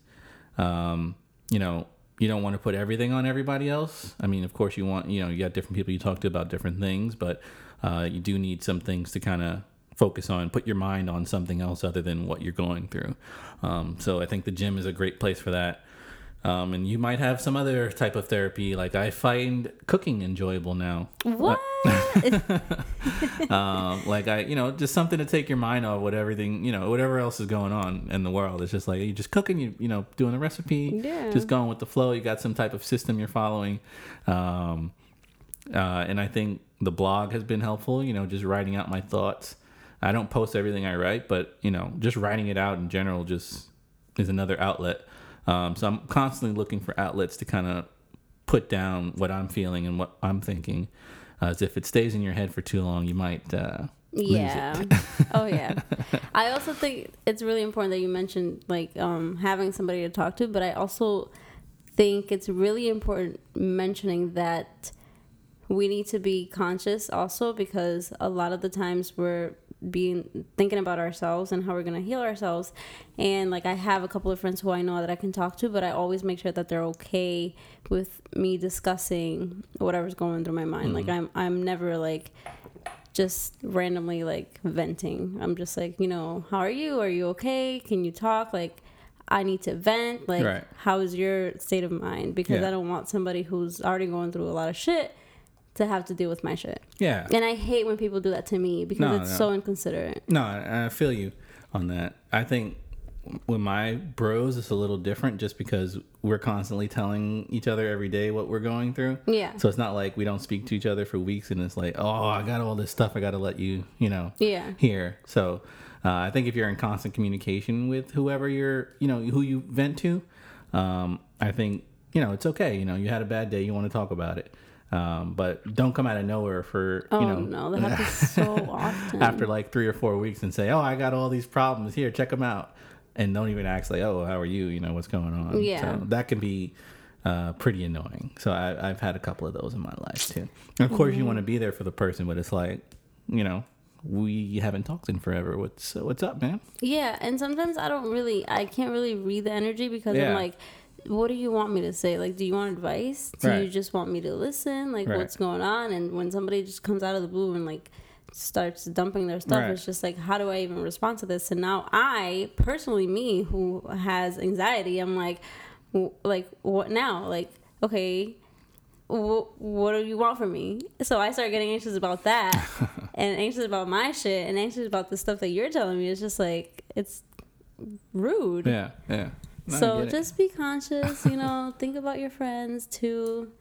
Um, you know, you don't want to put everything on everybody else. I mean, of course, you want, you know, you got different people you talk to about different things, but uh, you do need some things to kind of focus on, put your mind on something else other than what you're going through. Um, so I think the gym is a great place for that. Um, and you might have some other type of therapy. Like I find cooking enjoyable now. What? um, like I, you know, just something to take your mind off what everything, you know, whatever else is going on in the world. It's just like you just cooking, you, you know, doing a recipe, Yeah. just going with the flow. You got some type of system you're following. Um, uh, and I think the blog has been helpful. You know, just writing out my thoughts. I don't post everything I write, but you know, just writing it out in general just is another outlet. Um, so I'm constantly looking for outlets to kind of put down what I'm feeling and what I'm thinking. Uh, as if it stays in your head for too long, you might. Uh. Yeah. oh yeah. I also think it's really important that you mentioned like um, having somebody to talk to, but I also think it's really important mentioning that we need to be conscious also because a lot of the times we're being thinking about ourselves and how we're going to heal ourselves and like i have a couple of friends who i know that i can talk to but i always make sure that they're okay with me discussing whatever's going through my mind like mm-hmm. i'm i'm never like just randomly like venting. I'm just like, you know, how are you? Are you okay? Can you talk? Like, I need to vent. Like, Right. how is your state of mind? Because Yeah. I don't want somebody who's already going through a lot of shit to have to deal with my shit. Yeah. And I hate when people do that to me because No, it's no. so inconsiderate. No, I I feel you on that. I think with my bros, it's a little different just because we're constantly telling each other every day what we're going through. Yeah. So it's not like we don't speak to each other for weeks and it's like, oh, I got all this stuff I got to let you, you know, Yeah. hear. So uh, I think if you're in constant communication with whoever you're, you know, who you vent to, um, I think, you know, it's okay. You know, you had a bad day, you want to talk about it. Um, but don't come out of nowhere for, Oh you know, no, that happens so often. after like three or four weeks and say, "Oh, I got all these problems here. Check them out," and don't even ask like, "Oh, how are you? You know what's going on?" Yeah. so that can be uh, pretty annoying. So I, I've had a couple of those in my life too. And of course, you Mm-hmm. want to be there for the person, but it's like, you know, we haven't talked in forever. What's what's up, man? Yeah, and sometimes I don't really, I can't really read the energy because I'm like, what do you want me to say? Like, do you want advice? Do you just want me to listen? Like, Right. what's going on? And when somebody just comes out of the blue and like starts dumping their stuff, Right. it's just like, how do I even respond to this? And now I, personally, me who has anxiety, I'm like, w- like, what now? Like, okay, wh- what do you want from me? So I start getting anxious about that and anxious about my shit and anxious about the stuff that you're telling me. It's just like, it's rude. Yeah, yeah. No, so just be conscious, you know, think about your friends too.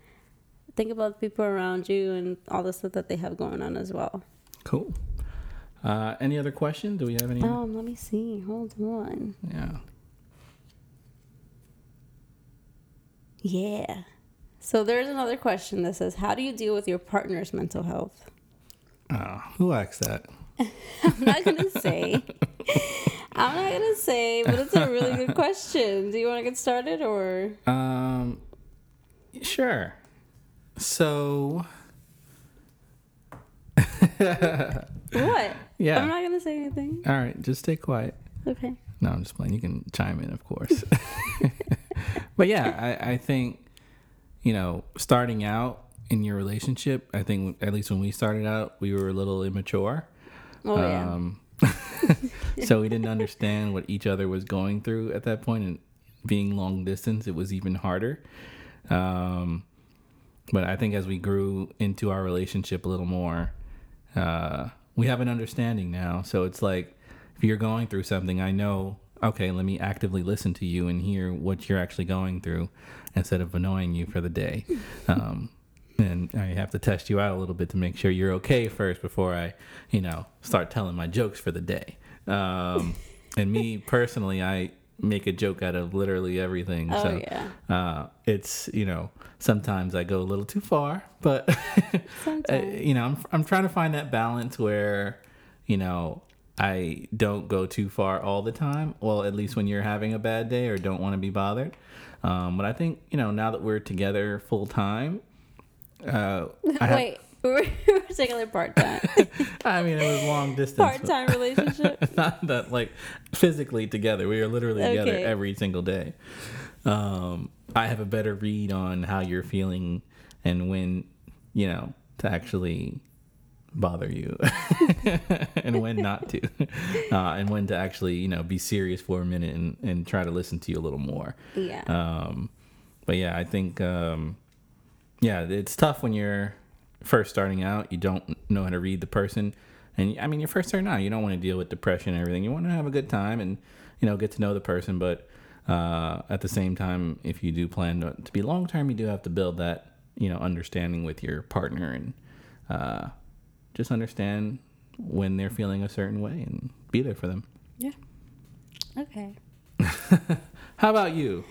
Think about the people around you and all the stuff that they have going on as well. cool. Uh, any other questions? Do we have any? Um, let me see. Hold on. Yeah. Yeah. So there's another question that says, "How do you deal with your partner's mental health?" Oh, who asked that? I'm not gonna say. I'm not gonna say, but it's a really good question. Do you want to get started or? Um, sure. So, What? Yeah. I'm not gonna say anything. all right, just stay quiet. Okay. No, I'm just playing. You can chime in, of course. but yeah, I, I think, you know, starting out in your relationship, I think at least when we started out, we were a little immature. Oh yeah. Um, so we didn't understand what each other was going through at that point, and being long distance, it was even harder. Um, but I think as we grew into our relationship a little more, uh, we have an understanding now. So it's like if you're going through something, I know. Okay, let me actively listen to you and hear what you're actually going through, instead of annoying you for the day. Um, and I have to test you out a little bit to make sure you're okay first before I, you know, start telling my jokes for the day. Um, and me personally, I make a joke out of literally everything. Oh, so yeah. uh, it's you know sometimes I go a little too far, but uh, you know I'm I'm trying to find that balance where you know I don't go too far all the time. Well, at least when you're having a bad day or don't want to be bothered. Um, but I think you know now that we're together full time. Uh, Wait, we're, we're together part time. I mean, it was long distance. part time relationship. not that like physically together. We are literally together Okay. every single day. Um, I have a better read on how you're feeling and when, you know, to actually bother you and when not to, uh, and when to actually, you know, be serious for a minute and, and try to listen to you a little more. Yeah. Um, but yeah, I think um, yeah, it's tough when you're first starting out. You don't know how to read the person, and I mean, you're first starting out. You don't want to deal with depression and everything. You want to have a good time and you know get to know the person, but uh, at the same time, if you do plan to, to be long term, you do have to build that you know understanding with your partner and uh, just understand when they're feeling a certain way and be there for them. Yeah. Okay. How about you?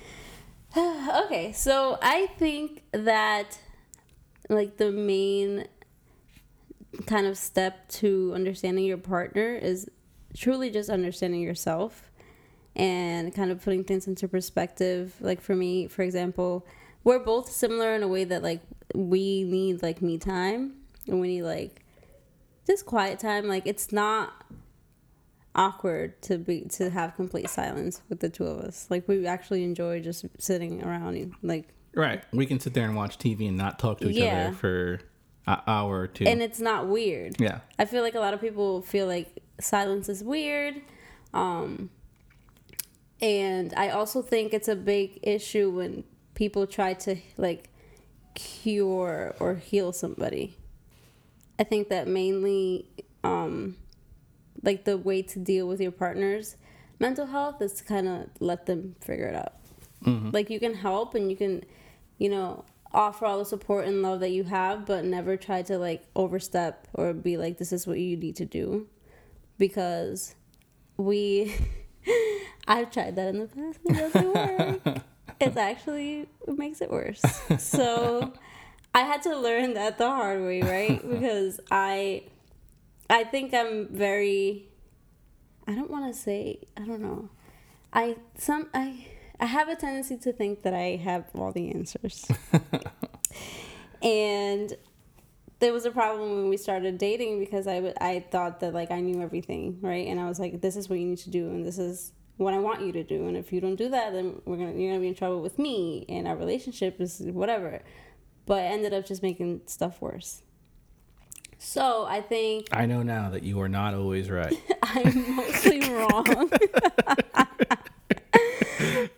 okay, so I think that like the main kind of step to understanding your partner is truly just understanding yourself and kind of putting things into perspective. Like for me, for example, we're both similar in a way that like we need like me time and we need like just quiet time. Like it's not awkward to be to have complete silence with the two of us. Like we actually enjoy just sitting around and like Right. We can sit there and watch TV and not talk to each Yeah. other for an hour or two. and it's not weird. yeah. I feel like a lot of people feel like silence is weird. Um, and I also think it's a big issue when people try to like cure or heal somebody. I think that mainly, um, like the way to deal with your partner's mental health is to kind of let them figure it out. Mm-hmm. Like you can help and you can, you know, offer all the support and love that you have, but never try to like overstep or be like, this is what you need to do. Because we, I've tried that in the past. It doesn't work. It's actually, it makes it worse. So I had to learn that the hard way, right? Because I, I think I'm very, I don't want to say, I don't know. I, some, I, I have a tendency to think that I have all the answers. and there was a problem when we started dating because I, w- I thought that like I knew everything, right? And I was like, this is what you need to do, and this is what I want you to do. And if you don't do that, then we're gonna you're gonna be in trouble with me, and our relationship is whatever. But I ended up just making stuff worse. So I think I know now that you are not always right. I'm mostly wrong.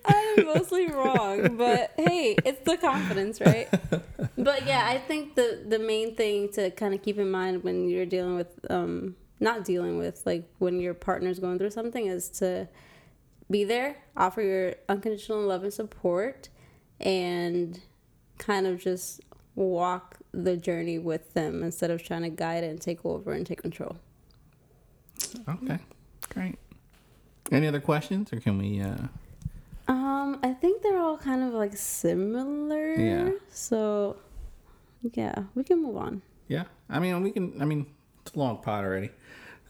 I'm mostly wrong, but hey, it's the confidence, right? But yeah, I think the the main thing to kind of keep in mind when you're dealing with um not dealing with like when your partner's going through something is to be there, offer your unconditional love and support and kind of just walk the journey with them instead of trying to guide it and take over and take control. Okay. Great. Any other questions or can we uh Um, I think they're all kind of like similar. Yeah. So, yeah, we can move on. yeah. I mean we can I mean it's a long pod already.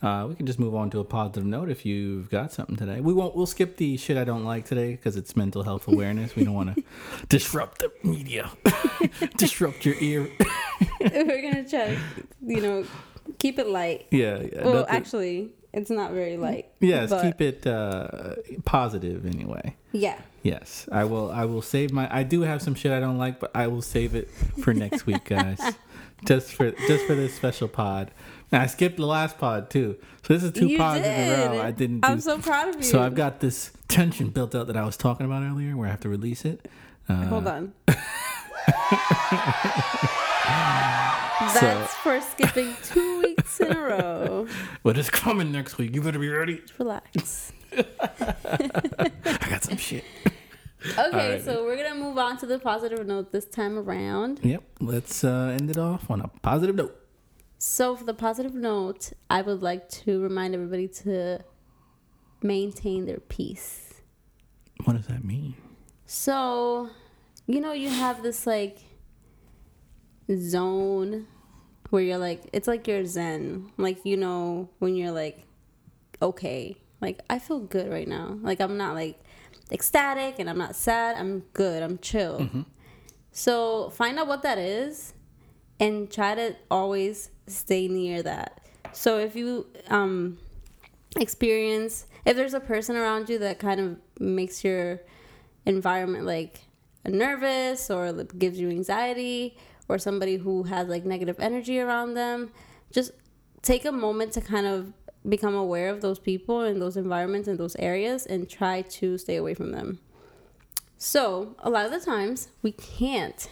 Uh, we can just move on to a positive note if you've got something today. We won't. We'll skip the shit I don't like today because it's mental health awareness. We don't want to disrupt the media, disrupt your ear. We're gonna try to, you know, keep it light. yeah, yeah. Well, nothing- actually, it's not very light. yes. but- Keep it uh, positive anyway. Yeah. Yes, I will. I will save my. I do have some shit I don't like, but I will save it for next week, guys. just for just for this special pod. And I skipped the last pod too, so this is two You pods in a row. I didn't. Do, I'm so proud of you. So I've got this tension built up that I was talking about earlier, where I have to release it. Uh, Hold on. That's for skipping two weeks in a row. But it's coming next week. You better be ready. Relax. I got some shit. Okay, right. so we're gonna move on to the positive note this time around. Yep. Let's uh, end it off on a positive note. So, for the positive note, I would like to remind everybody to maintain their peace. What does that mean? So, you know, you have this like zone where you're like, it's like you're zen. Like, you know, when you're like, okay, like, I feel good right now. Like, I'm not like ecstatic and I'm not sad. I'm good. I'm chill. Mm-hmm. So, find out what that is and try to always stay near that. So, if you, um, experience if there's a person around you that kind of makes your environment like nervous or gives you anxiety or somebody who has like negative energy around them just take a moment to kind of become aware of those people and those environments and those areas and try to stay away from them So a lot of the times we can't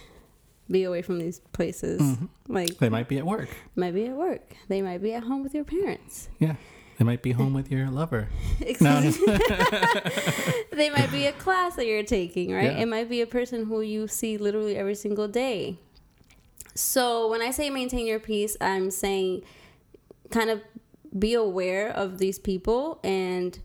be away from these places. Mm-hmm. Like They might be at work. might be at work. They might be at home with your parents. Yeah. They might be home with your lover. Excuse No, me. they might be a class that you're taking, right? Yeah. It might be a person who you see literally every single day. So when I say maintain your peace, I'm saying kind of be aware of these people and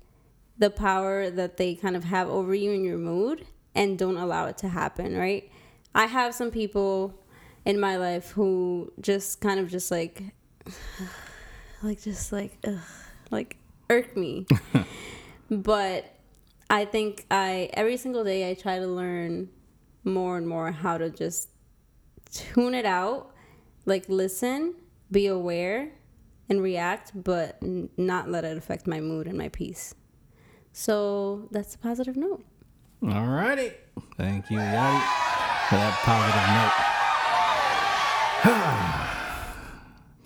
the power that they kind of have over you and your mood and don't allow it to happen, right? I have some people in my life who just kind of just like like just like ugh, like irk me. but I think I every single day I try to learn more and more how to just tune it out, like listen, be aware, and react, but n- not let it affect my mood and my peace. So that's a positive note. All righty. Thank you, Yadi, for that positive note.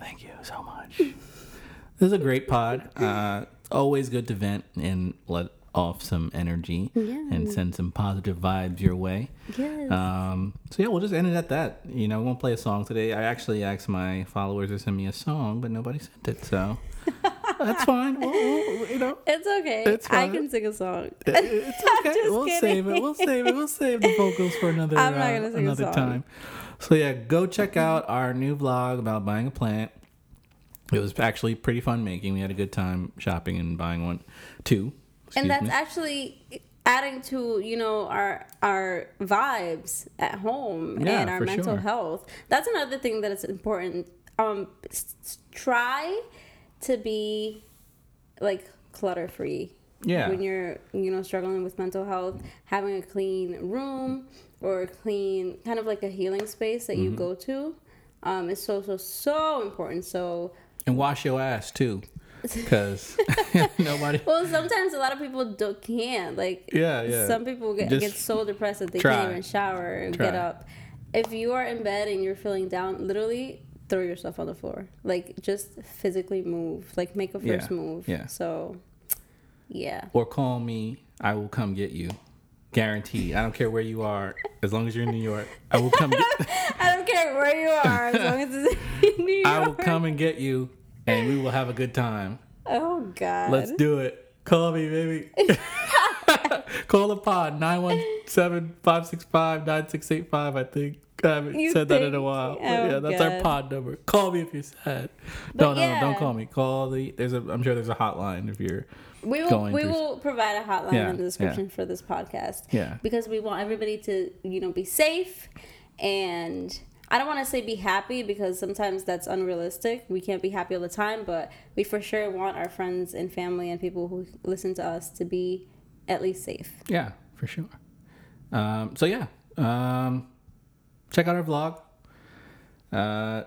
Thank you so much. This is a great pod. Uh, always good to vent and let off some energy Yeah. and send some positive vibes your way. Yes. Um, so yeah, we'll just end it at that. You know, we won't play a song today. I actually asked my followers to send me a song, but nobody sent it, so that's fine. We'll, we'll, you know, it's okay. it's fine. I can sing a song. it's okay. we'll kidding. save it. We'll save it. We'll save the vocals for another I'm not uh, gonna sing a another time. So yeah, go check out our new vlog about buying a plant. It was actually pretty fun making. We had a good time shopping and buying one, two. and that's me. actually adding to you know our our vibes at home Yeah, and our mental sure. health that's another thing that is important um s- try to be like clutter free Yeah. when you're you know struggling with mental health having a clean room or a clean kind of like a healing space that you Mm-hmm. go to um is so so so important so and wash your ass too, because nobody. Well, sometimes a lot of people don't can't like. Yeah, yeah. Some people get, Just get so depressed that they try. can't even shower and Try. get up. If you are in bed and you're feeling down, literally throw yourself on the floor. Like just physically move. Like make a first Yeah, move. yeah. So, yeah. Or call me. I will come get you. Guaranteed. I don't care where you are. As long as you're in New York, I will come. Get, I don't care where you are as long as it's in New York. I will come and get you, and we will have a good time. Oh God. Let's do it. Call me, baby. Call the pod 917-565-9685, I think. I haven't You said that in a while. Oh, yeah, that's our pod number. Call me if you're sad. But No, no, no, don't call me. Call the there's a I'm sure there's a hotline if you're We will we through- will provide a hotline Yeah, in the description for this podcast. Yeah. Because we want everybody to, you know, be safe and I don't want to say be happy because sometimes that's unrealistic. We can't be happy all the time, but we for sure want our friends and family and people who listen to us to be at least safe. Yeah, for sure. Um, so yeah, um, check out our vlog. Uh,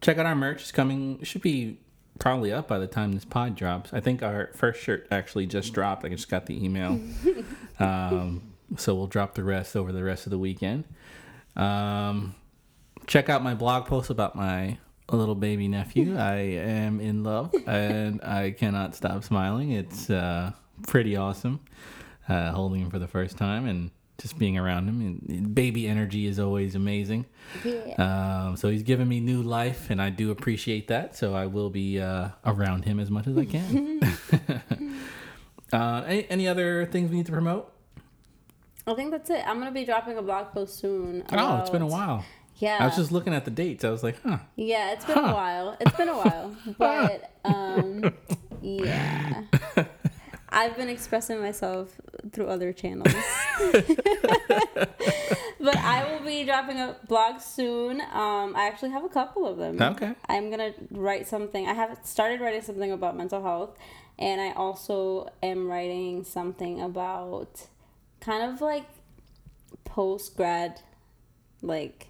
check out our merch. It's coming. It should be probably up by the time this pod drops. I think our first shirt actually just dropped. I just got the email. um, so we'll drop the rest over the rest of the weekend. Um, check out my blog post about my little baby nephew. I am in love and I cannot stop smiling. It's uh, pretty awesome uh, holding him for the first time and just being around him. And baby energy is always amazing. Yeah. Um, so he's given me new life, and I do appreciate that. So I will be uh, around him as much as I can. uh, any, any other things we need to promote? I think that's it. I'm going to be dropping a blog post soon. Oh, it's been a while. Yeah. I was just looking at the dates. I was like, huh. Yeah, it's been Huh. a while. It's been a while. But um yeah. I've been expressing myself through other channels. but I will be dropping a blog soon. Um I actually have a couple of them. Okay. I'm going to write something. I have started writing something about mental health and I also am writing something about kind of like post grad like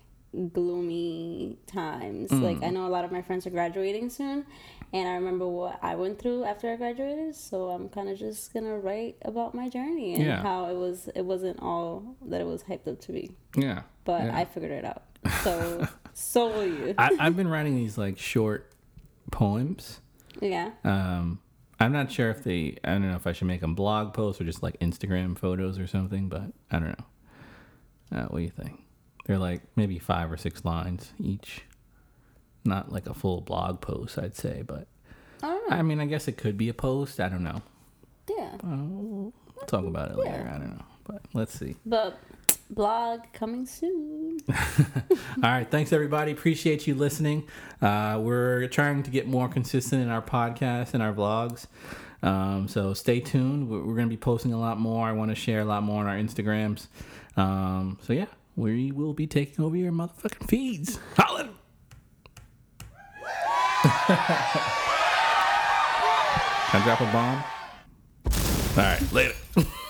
gloomy times. Mm. Like I know a lot of my friends are graduating soon and I remember what I went through after I graduated, so I'm kind of just going to write about my journey and Yeah. how it was it wasn't all that it was hyped up to be, Yeah. but Yeah. I figured it out. So so will you. I, I've been writing these like short poems. yeah. Um, I'm not sure if they. I don't know if I should make them blog posts or just like Instagram photos or something, but I don't know. Uh, what do you think? They're like maybe five or six lines each. Not like a full blog post, I'd say, but I don't know. I mean, I guess it could be a post. I don't know. yeah. We'll talk about it later. I don't know, but let's see. But blog coming soon. All right, thanks everybody. Appreciate you listening. Uh, we're trying to get more consistent in our podcast and our vlogs. Um, so stay tuned. We're, we're going to be posting a lot more. I want to share a lot more on our Instagrams. Um, so yeah, we will be taking over your motherfucking feeds. Holla! Can I drop a bomb? All right, later.